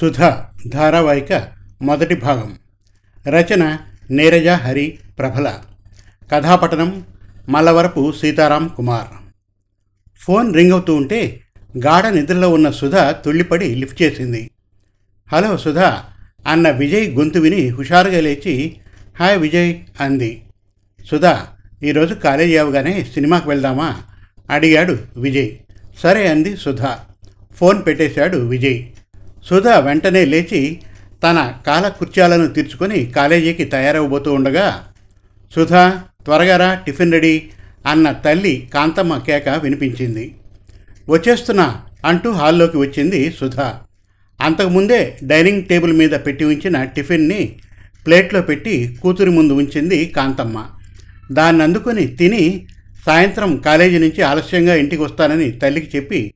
సుధ ధారావాహిక మొదటి భాగం. రచన నీరజ హరి ప్రభల. కథాపటనం మల్లవరపు సీతారాం కుమార్. ఫోన్ రింగ్ అవుతూ ఉంటే గాఢ నిద్రలో ఉన్న సుధ తుళ్ళిపడి లిఫ్ట్ చేసింది. హలో సుధ అన్న విజయ్ గొంతు విని హుషారుగా లేచి హాయ్ విజయ్ అంది. సుధా ఈరోజు కాలేజీ అవగానే సినిమాకి వెళ్దామా? అడిగాడు విజయ్. సరే అంది సుధా. ఫోన్ పెట్టేశాడు విజయ్. సుధా వెంటనే లేచి తన కాలకృత్యాలను తీర్చుకొని కాలేజీకి తయారవబోతూ ఉండగా సుధా త్వరగారా టిఫిన్ రెడీ అన్న తల్లి కాంతమ్మ కేక వినిపించింది. వచ్చేస్తున్నా అంటూ హాల్లోకి వచ్చింది సుధా. అంతకుముందే డైనింగ్ టేబుల్ మీద పెట్టి ఉంచిన టిఫిన్ని ప్లేట్లో పెట్టి కూతురి ముందు ఉంచింది కాంతమ్మ. దాన్ని అందుకొని తిని సాయంత్రం కాలేజీ నుంచి ఆలస్యంగా ఇంటికి వస్తానని తల్లికి చెప్పి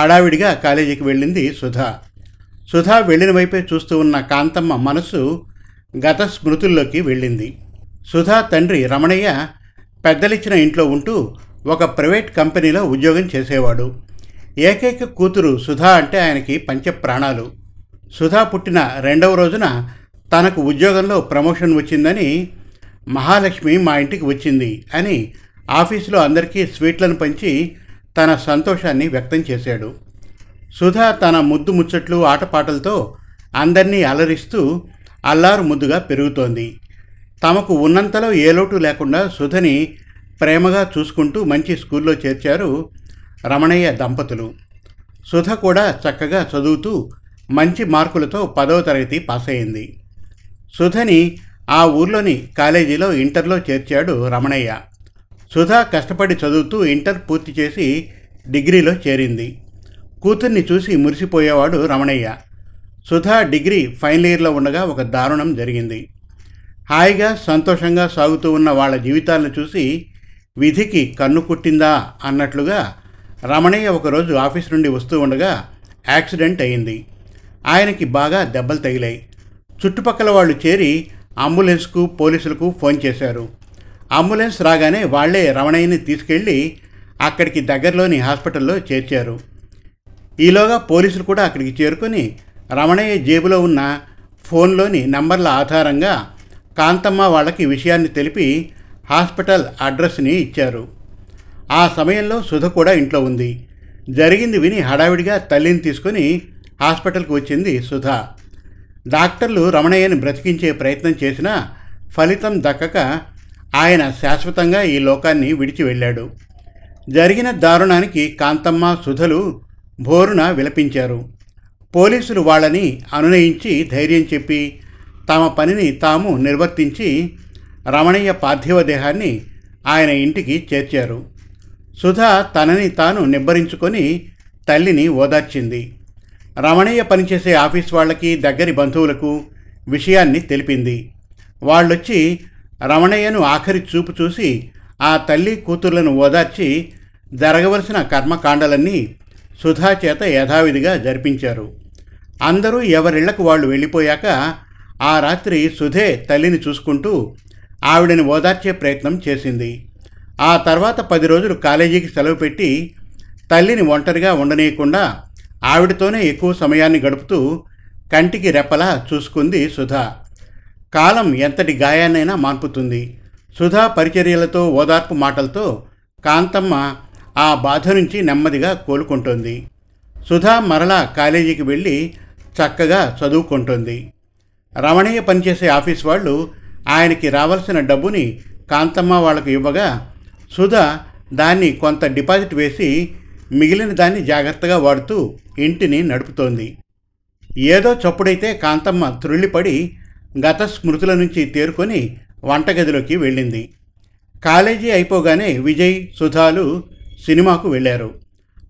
హడావిడిగా కాలేజీకి వెళ్ళింది సుధా. సుధా వెళ్ళిన వైపే చూస్తూ ఉన్న కాంతమ్మ మనసు గత స్మృతుల్లోకి వెళ్ళింది. సుధా తండ్రి రమణయ్య పెద్దలిచ్చిన ఇంట్లో ఉంటూ ఒక ప్రైవేట్ కంపెనీలో ఉద్యోగం చేసేవాడు. ఏకైక కూతురు సుధా అంటే ఆయనకి పంచప్రాణాలు. సుధా పుట్టిన రెండవ రోజున తనకు ఉద్యోగంలో ప్రమోషన్ వచ్చిందని మహాలక్ష్మి మా ఇంటికి వచ్చింది అని ఆఫీసులో అందరికీ స్వీట్లను పంచి తన సంతోషాన్ని వ్యక్తం చేశాడు. సుధా తన ముద్దు ముచ్చట్లు ఆటపాటలతో అందరినీ అలరిస్తూ అల్లారు ముద్దుగా పెరుగుతోంది. తమకు ఉన్నంతలో ఏ లోటు లేకుండా సుధని ప్రేమగా చూసుకుంటూ మంచి స్కూల్లో చేర్చారు రమణయ్య దంపతులు. సుధ కూడా చక్కగా చదువుతూ మంచి మార్కులతో పదవ తరగతి పాస్ అయింది సుధని ఆ ఊర్లోని కాలేజీలో ఇంటర్లో చేర్చాడు రమణయ్య. సుధా కష్టపడి చదువుతూ ఇంటర్ పూర్తి చేసి డిగ్రీలో చేరింది. కూతుర్ని చూసి మురిసిపోయేవాడు రమణయ్య. సుధా డిగ్రీ ఫైనల్ ఇయర్లో ఉండగా ఒక దారుణం జరిగింది. హాయిగా సంతోషంగా సాగుతూ ఉన్న వాళ్ళ జీవితాలను చూసి విధికి కన్ను కుట్టిందా అన్నట్లుగా రమణయ్య ఒకరోజు ఆఫీస్ నుండి వస్తూ ఉండగా యాక్సిడెంట్ అయింది. ఆయనకి బాగా దెబ్బలు తగిలాయి. చుట్టుపక్కల వాళ్ళు చేరి అంబులెన్స్కు పోలీసులకు ఫోన్ చేశారు. అంబులెన్స్ రాగానే వాళ్ళే రమణయ్యని తీసుకెళ్ళి అక్కడికి దగ్గరలోని హాస్పిటల్లో చేర్చారు. ఈలోగా పోలీసులు కూడా అక్కడికి చేరుకొని రమణయ్య జేబులో ఉన్న ఫోన్లోని నంబర్ల ఆధారంగా కాంతమ్మ వాళ్ళకి విషయాన్ని తెలిపి హాస్పిటల్ అడ్రస్ని ఇచ్చారు. ఆ సమయంలో సుధ కూడా ఇంట్లో ఉంది. జరిగింది విని హడావిడిగా తల్లిని తీసుకొని హాస్పిటల్కి వచ్చింది సుధ. డాక్టర్లు రమణయ్యని బ్రతికించే ప్రయత్నం చేసినా ఫలితం దక్కక ఆయన శాశ్వతంగా ఈ లోకాన్ని విడిచి వెళ్ళాడు. జరిగిన దారుణానికి కాంతమ్మ సుధలు భోరున విలపించారు. పోలీసులు వాళ్ళని అనునయించి ధైర్యం చెప్పి తమ పనిని తాము నిర్వర్తించి రమణయ్య పార్థివ దేహాన్ని ఆయన ఇంటికి చేర్చారు. సుధ తనని తాను నిబ్బరించుకొని తల్లిని ఓదార్చింది. రమణయ్య పనిచేసే ఆఫీస్ వాళ్ళకి దగ్గరి బంధువులకు విషయాన్ని తెలిపింది. వాళ్ళొచ్చి రమణయ్యను ఆఖరి చూపు చూసి ఆ తల్లి కూతుర్లను ఓదార్చి జరగవలసిన కర్మకాండలన్నీ సుధా చేత యథావిధిగా జరిపించారు. అందరూ ఎవరిళ్ళకు వాళ్ళు వెళ్ళిపోయాక ఆ రాత్రి సుధే తల్లిని చూసుకుంటూ ఆవిడని ఓదార్చే ప్రయత్నం చేసింది. ఆ తర్వాత పది రోజులు కాలేజీకి సెలవు పెట్టి తల్లిని ఒంటరిగా ఉండనీయకుండా ఆవిడతోనే ఎక్కువ సమయాన్ని గడుపుతూ కంటికి రెప్పలా చూసుకుంది సుధా. కాలం ఎంతటి గాయాన్నైనా మాన్పుతుంది. సుధా పరిచర్యలతో ఓదార్పు మాటలతో కాంతమ్మ ఆ బాధ నుంచి నెమ్మదిగా కోలుకుంటుంది. సుధా మరలా కాలేజీకి వెళ్ళి చక్కగా చదువుకుంటుంది. రమణయ్య పనిచేసే ఆఫీస్ వాళ్ళు ఆయనకి రావాల్సిన డబ్బుని కాంతమ్మ వాళ్ళకు ఇవ్వగా సుధా దాన్ని కొంత డిపాజిట్ వేసి మిగిలిన దాన్ని జాగ్రత్తగా వాడుతూ ఇంటిని నడుపుతోంది. ఏదో చప్పుడైతే కాంతమ్మ త్రుళ్ళిపడి గత స్మృతుల నుంచి తేరుకొని వంటగదిలోకి వెళ్ళింది. కాలేజీ అయిపోగానే విజయ్ సుధాలు సినిమాకు వెళ్ళారు.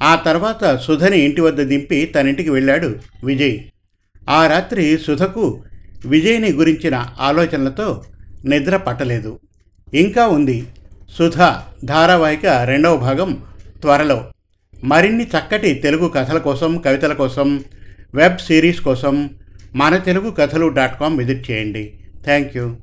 ఆ తర్వాత సుధని ఇంటి వద్ద దింపి తన ఇంటికి వెళ్ళాడు విజయ్. ఆ రాత్రి సుధకు విజయ్ని గురించిన ఆలోచనలతో నిద్ర పట్టలేదు. ఇంకా ఉంది. సుధ ధారావాహిక రెండవ భాగం త్వరలో. మరిన్ని చక్కటి తెలుగు కథల కోసం కవితల కోసం వెబ్ సిరీస్ కోసం మన తెలుగు కథలు డాట్ కామ్ విజిట్ చేయండి. Thank you.